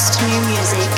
new music.